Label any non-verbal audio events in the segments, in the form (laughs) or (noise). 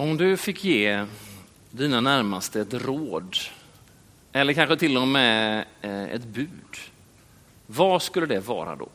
Om du fick ge dina närmaste ett råd, eller kanske till och med eh, ett bud, vad skulle det vara då?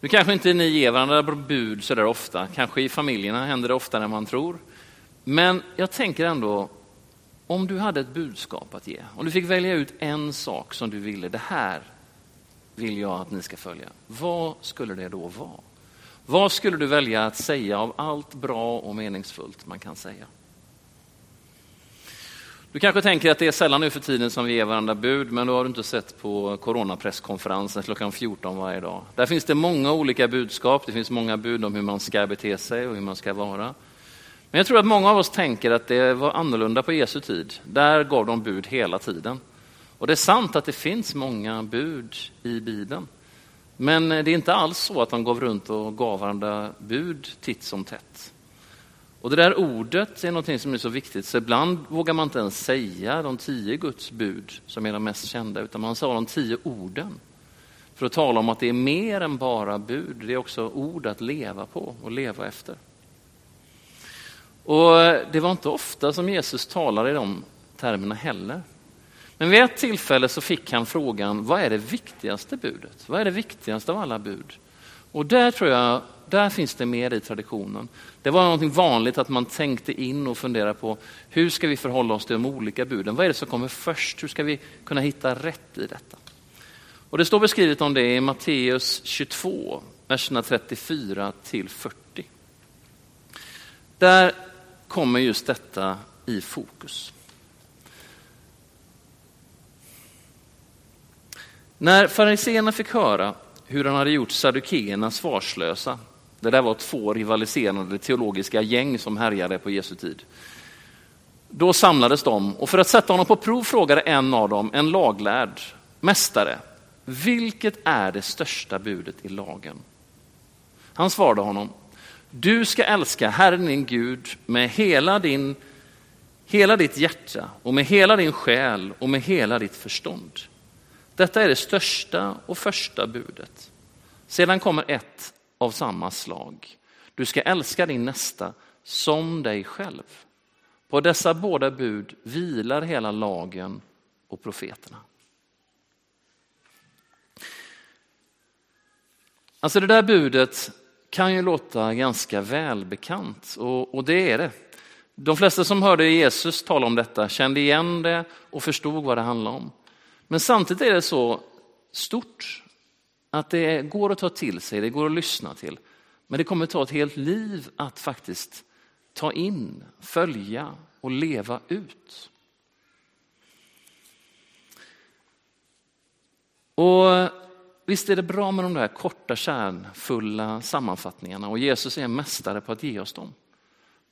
Nu kanske inte ni ger varandra bud så där ofta, kanske i familjerna händer det oftare än man tror. Men jag tänker ändå, om du hade ett budskap att ge, om du fick välja ut en sak som du ville, det här vill jag att ni ska följa. Vad skulle det då vara? Vad skulle du välja att säga av allt bra och meningsfullt man kan säga? Du kanske tänker att det är sällan nu för tiden som vi ger varandra bud, men då har du inte sett på coronapresskonferensen klockan 14 varje dag. Där finns det många olika budskap. Det finns många bud om hur man ska bete sig och hur man ska vara. Men jag tror att många av oss tänker att det var annorlunda på Jesu tid. Där gav de bud hela tiden. Och det är sant att det finns många bud i Bibeln. Men eh, det är inte alls så att de gav runt och gav varandra bud titt som tätt. Och det där ordet är något som är så viktigt, så ibland vågar man inte ens säga de tio Guds bud som är de mest kända, utan man sa de tio orden. För att tala om att det är mer än bara bud, det är också ord att leva på och leva efter. Och eh, Det var inte ofta som Jesus talade i de termerna heller. Men vid ett tillfälle så fick han frågan, vad är det viktigaste budet? Vad är det viktigaste av alla bud? Och där tror jag, där finns det mer i traditionen. Det var någonting vanligt att man tänkte in och funderade på, hur ska vi förhålla oss till de olika buden? Vad är det som kommer först? Hur ska vi kunna hitta rätt i detta? Och det står beskrivet om det i Matteus 22, verserna 34 till 40. Där kommer just detta i fokus. När fariseerna fick höra hur han hade gjort saddukeerna svarslösa, det där var två rivaliserande teologiska gäng som härjade på Jesu tid. Då samlades de och för att sätta honom på prov frågade en av dem, en laglärd, mästare, vilket är det största budet i lagen? Han svarade honom, du ska älska Herren din Gud med hela, din, hela ditt hjärta och med hela din själ och med hela ditt förstånd. Detta är det största och första budet. Sedan kommer ett av samma slag. Du ska älska din nästa som dig själv. På dessa båda bud vilar hela lagen och profeterna. Alltså det där budet kan ju låta ganska välbekant och, och det är det. De flesta som hörde Jesus tala om detta kände igen det och förstod vad det handlade om. Men samtidigt är det så stort att det går att ta till sig, det går att lyssna till. Men det kommer ta ett helt liv att faktiskt ta in, följa och leva ut. Och Visst är det bra med de där korta kärnfulla sammanfattningarna och Jesus är en mästare på att ge oss dem.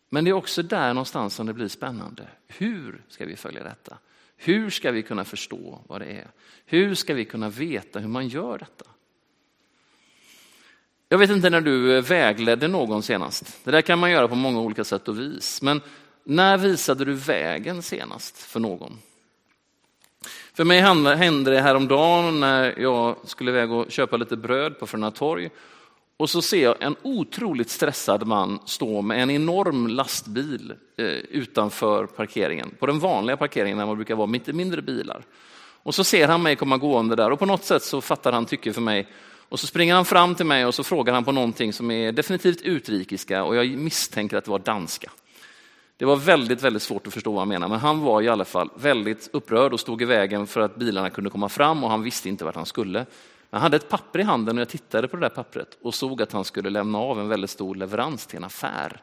Men det är också där någonstans som det blir spännande. Hur ska vi följa detta? Hur ska vi kunna förstå vad det är? Hur ska vi kunna veta hur man gör detta? Jag vet inte när du vägledde någon senast. Det där kan man göra på många olika sätt och vis. Men när visade du vägen senast för någon? För mig hände det häromdagen när jag skulle iväg och köpa lite bröd på Fröna torg. Och så ser jag en otroligt stressad man stå med en enorm lastbil eh, utanför parkeringen. På den vanliga parkeringen där man brukar vara lite mindre bilar. Och så ser han mig komma gående där och på något sätt så fattar han tycke för mig. Och så springer han fram till mig och så frågar han på någonting som är definitivt utrikiska och jag misstänker att det var danska. Det var väldigt, väldigt svårt att förstå vad han menade, men han var i alla fall väldigt upprörd och stod i vägen för att bilarna kunde komma fram och han visste inte vart han skulle. Han hade ett papper i handen och jag tittade på det där pappret och såg att han skulle lämna av en väldigt stor leverans till en affär.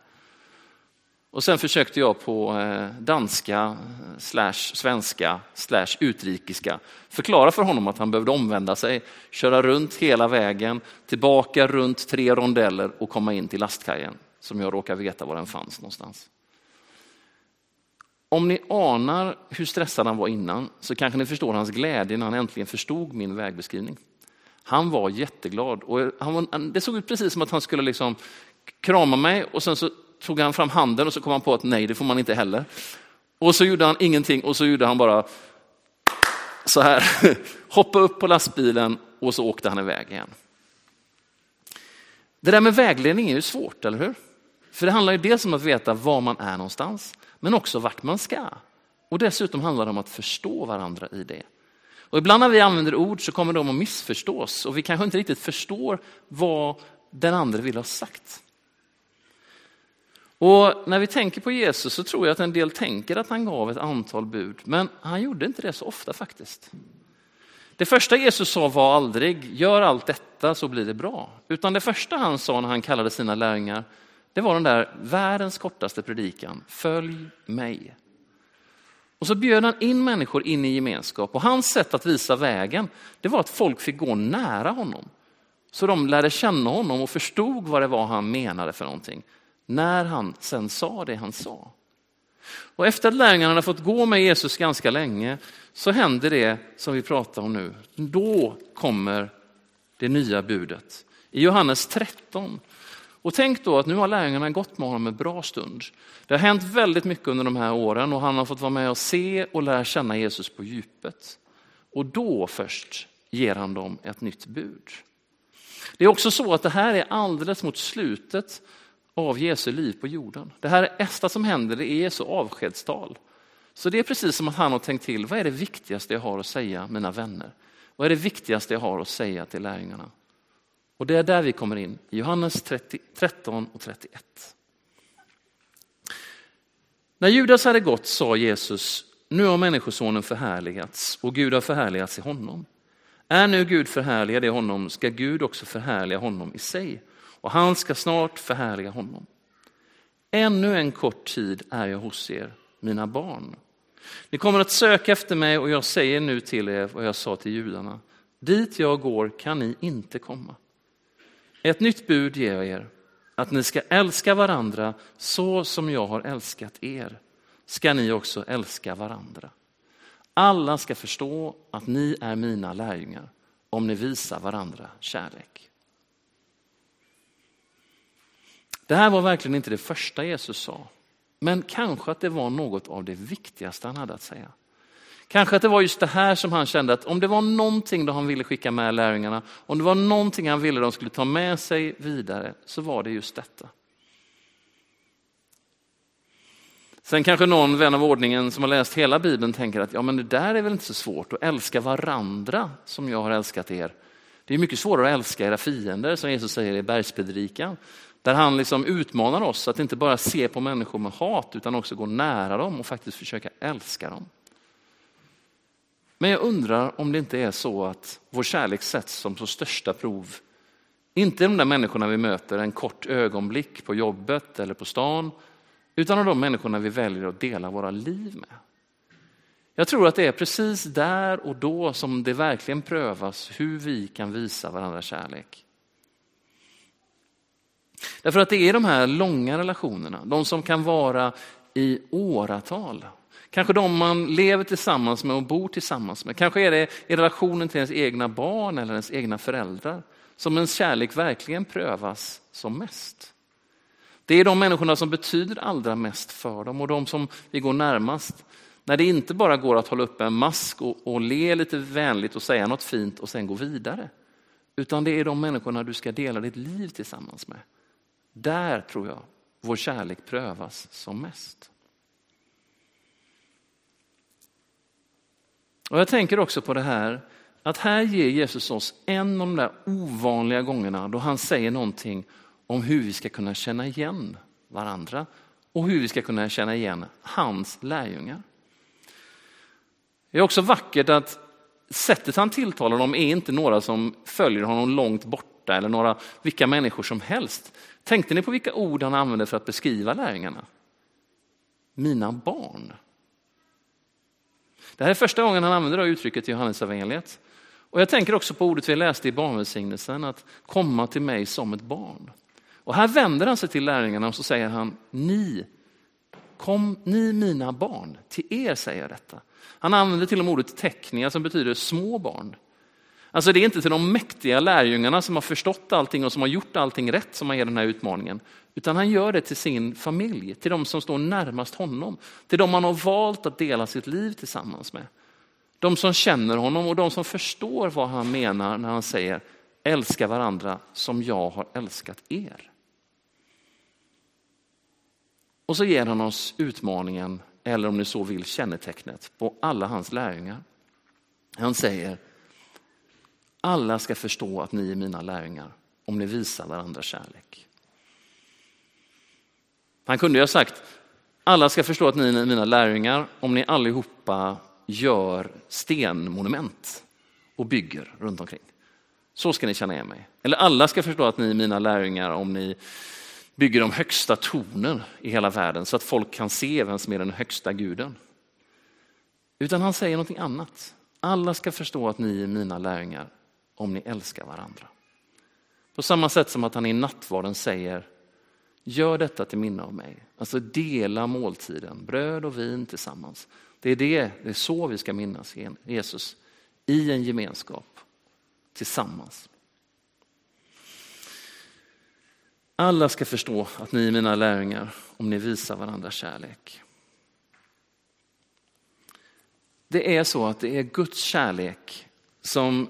Och sen försökte jag på eh, danska, slash svenska, slash utrikiska förklara för honom att han behövde omvända sig, köra runt hela vägen, tillbaka runt tre rondeller och komma in till lastkajen som jag råkar veta var den fanns någonstans. Om ni anar hur stressad han var innan så kanske ni förstår hans glädje när han äntligen förstod min vägbeskrivning. Han var jätteglad och han var, det såg ut precis som att han skulle liksom krama mig och sen så tog han fram handen och så kom han på att nej, det får man inte heller. Och så gjorde han ingenting och så gjorde han bara så här, (laughs) hoppa upp på lastbilen och så åkte han iväg igen. Det där med vägledning är ju svårt, eller hur? För det handlar ju dels om att veta var man är någonstans, men också vart man ska. Och dessutom handlar det om att förstå varandra i det. Och ibland när vi använder ord så kommer de att missförstås och vi kanske inte riktigt förstår vad den andra vill ha sagt. Och när vi tänker på Jesus så tror jag att en del tänker att han gav ett antal bud, men han gjorde inte det så ofta faktiskt. Det första Jesus sa var aldrig, gör allt detta så blir det bra. Utan det första han sa när han kallade sina lärjungar, det var den där världens kortaste predikan, följ mig. Och så bjöd han in människor in i gemenskap och hans sätt att visa vägen, det var att folk fick gå nära honom. Så de lärde känna honom och förstod vad det var han menade för någonting. När han sen sa det han sa. Och efter att lärjungarna hade fått gå med Jesus ganska länge så händer det som vi pratar om nu. Då kommer det nya budet. I Johannes 13. Och tänk då att nu har lärjungarna gått med honom en bra stund. Det har hänt väldigt mycket under de här åren och han har fått vara med och se och lära känna Jesus på djupet. Och då först ger han dem ett nytt bud. Det är också så att det här är alldeles mot slutet av Jesu liv på jorden. Det här ästa som händer det är Jesu avskedstal. Så det är precis som att han har tänkt till, vad är det viktigaste jag har att säga mina vänner? Vad är det viktigaste jag har att säga till lärjungarna? Och det är där vi kommer in, i Johannes 30, 13 och 31. När Judas hade gått sa Jesus, nu har människosonen förhärligats och Gud har förhärligats i honom. Är nu Gud förhärligad i honom ska Gud också förhärliga honom i sig och han ska snart förhärliga honom. Ännu en kort tid är jag hos er, mina barn. Ni kommer att söka efter mig och jag säger nu till er vad jag sa till judarna. Dit jag går kan ni inte komma. Ett nytt bud ger jag er, att ni ska älska varandra så som jag har älskat er, ska ni också älska varandra. Alla ska förstå att ni är mina lärjungar om ni visar varandra kärlek. Det här var verkligen inte det första Jesus sa, men kanske att det var något av det viktigaste han hade att säga. Kanske att det var just det här som han kände att om det var någonting då han ville skicka med lärjungarna, om det var någonting han ville de skulle ta med sig vidare, så var det just detta. Sen kanske någon vän av ordningen som har läst hela Bibeln tänker att ja, men det där är väl inte så svårt att älska varandra som jag har älskat er. Det är mycket svårare att älska era fiender som Jesus säger i bergspredikan. Där han liksom utmanar oss att inte bara se på människor med hat utan också gå nära dem och faktiskt försöka älska dem. Men jag undrar om det inte är så att vår kärlek sätts som så största prov. Inte de där människorna vi möter en kort ögonblick på jobbet eller på stan, utan av de människorna vi väljer att dela våra liv med. Jag tror att det är precis där och då som det verkligen prövas hur vi kan visa varandra kärlek. Därför att det är de här långa relationerna, de som kan vara i åratal. Kanske de man lever tillsammans med och bor tillsammans med. Kanske är det i relationen till ens egna barn eller ens egna föräldrar som ens kärlek verkligen prövas som mest. Det är de människorna som betyder allra mest för dem och de som vi går närmast. När det inte bara går att hålla upp en mask och, och le lite vänligt och säga något fint och sen gå vidare. Utan det är de människorna du ska dela ditt liv tillsammans med. Där tror jag vår kärlek prövas som mest. Och Jag tänker också på det här att här ger Jesus oss en av de där ovanliga gångerna då han säger någonting om hur vi ska kunna känna igen varandra och hur vi ska kunna känna igen hans lärjungar. Det är också vackert att sättet han tilltalar dem är inte några som följer honom långt borta eller några vilka människor som helst. Tänkte ni på vilka ord han använder för att beskriva lärjungarna? Mina barn. Det här är första gången han använder det uttrycket i Johannesevangeliet. Och jag tänker också på ordet vi läste i barnvälsignelsen, att komma till mig som ett barn. Och här vänder han sig till lärjungarna och så säger han, ni, kom ni mina barn, till er säger jag detta. Han använder till och med ordet teckningar som betyder små barn. Alltså det är inte till de mäktiga lärjungarna som har förstått allting och som har gjort allting rätt som han ger den här utmaningen. Utan han gör det till sin familj, till de som står närmast honom. Till de han har valt att dela sitt liv tillsammans med. De som känner honom och de som förstår vad han menar när han säger älska varandra som jag har älskat er. Och så ger han oss utmaningen, eller om ni så vill kännetecknet, på alla hans lärjungar. Han säger, alla ska förstå att ni är mina lärjungar om ni visar varandra kärlek. Han kunde ju ha sagt, alla ska förstå att ni är mina lärjungar om ni allihopa gör stenmonument och bygger runt omkring. Så ska ni känna igen mig. Eller alla ska förstå att ni är mina lärjungar om ni bygger de högsta tornen i hela världen så att folk kan se vem som är den högsta guden. Utan han säger någonting annat. Alla ska förstå att ni är mina lärjungar om ni älskar varandra. På samma sätt som att han i nattvarden säger, gör detta till minne av mig. Alltså dela måltiden, bröd och vin tillsammans. Det är, det, det är så vi ska minnas Jesus, i en gemenskap, tillsammans. Alla ska förstå att ni är mina lärjungar om ni visar varandra kärlek. Det är så att det är Guds kärlek som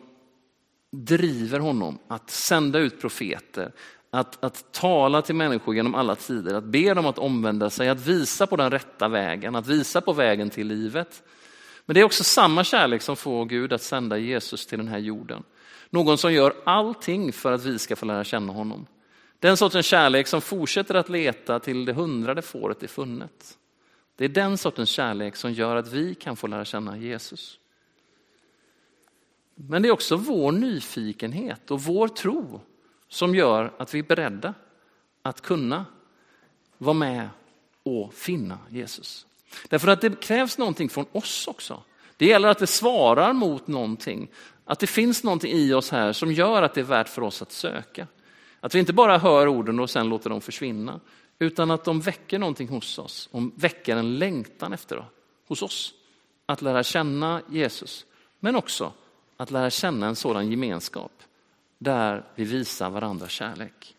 driver honom att sända ut profeter, att, att tala till människor genom alla tider, att be dem att omvända sig, att visa på den rätta vägen, att visa på vägen till livet. Men det är också samma kärlek som får Gud att sända Jesus till den här jorden. Någon som gör allting för att vi ska få lära känna honom. Den sortens kärlek som fortsätter att leta till det hundrade fåret är funnet. Det är den sortens kärlek som gör att vi kan få lära känna Jesus. Men det är också vår nyfikenhet och vår tro som gör att vi är beredda att kunna vara med och finna Jesus. Därför att det krävs någonting från oss också. Det gäller att det svarar mot någonting, att det finns någonting i oss här som gör att det är värt för oss att söka. Att vi inte bara hör orden och sen låter dem försvinna, utan att de väcker någonting hos oss, De väcker en längtan efter hos oss. Att lära känna Jesus, men också att lära känna en sådan gemenskap där vi visar varandra kärlek.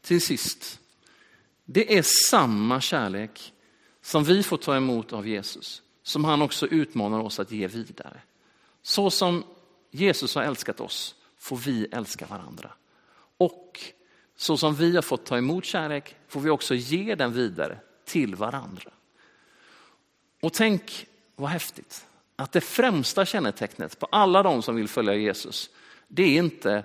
Till sist, det är samma kärlek som vi får ta emot av Jesus, som han också utmanar oss att ge vidare. Så som Jesus har älskat oss får vi älska varandra. Och så som vi har fått ta emot kärlek får vi också ge den vidare till varandra. Och tänk vad häftigt att det främsta kännetecknet på alla de som vill följa Jesus, det är inte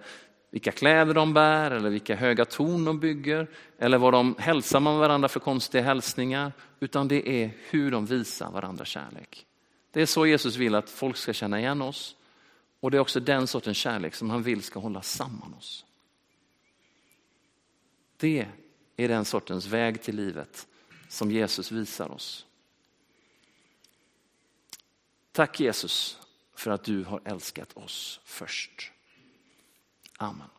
vilka kläder de bär eller vilka höga torn de bygger eller vad de hälsar med varandra för konstiga hälsningar, utan det är hur de visar varandra kärlek. Det är så Jesus vill att folk ska känna igen oss och det är också den sortens kärlek som han vill ska hålla samman oss. Det är den sortens väg till livet som Jesus visar oss. Tack Jesus för att du har älskat oss först. Amen.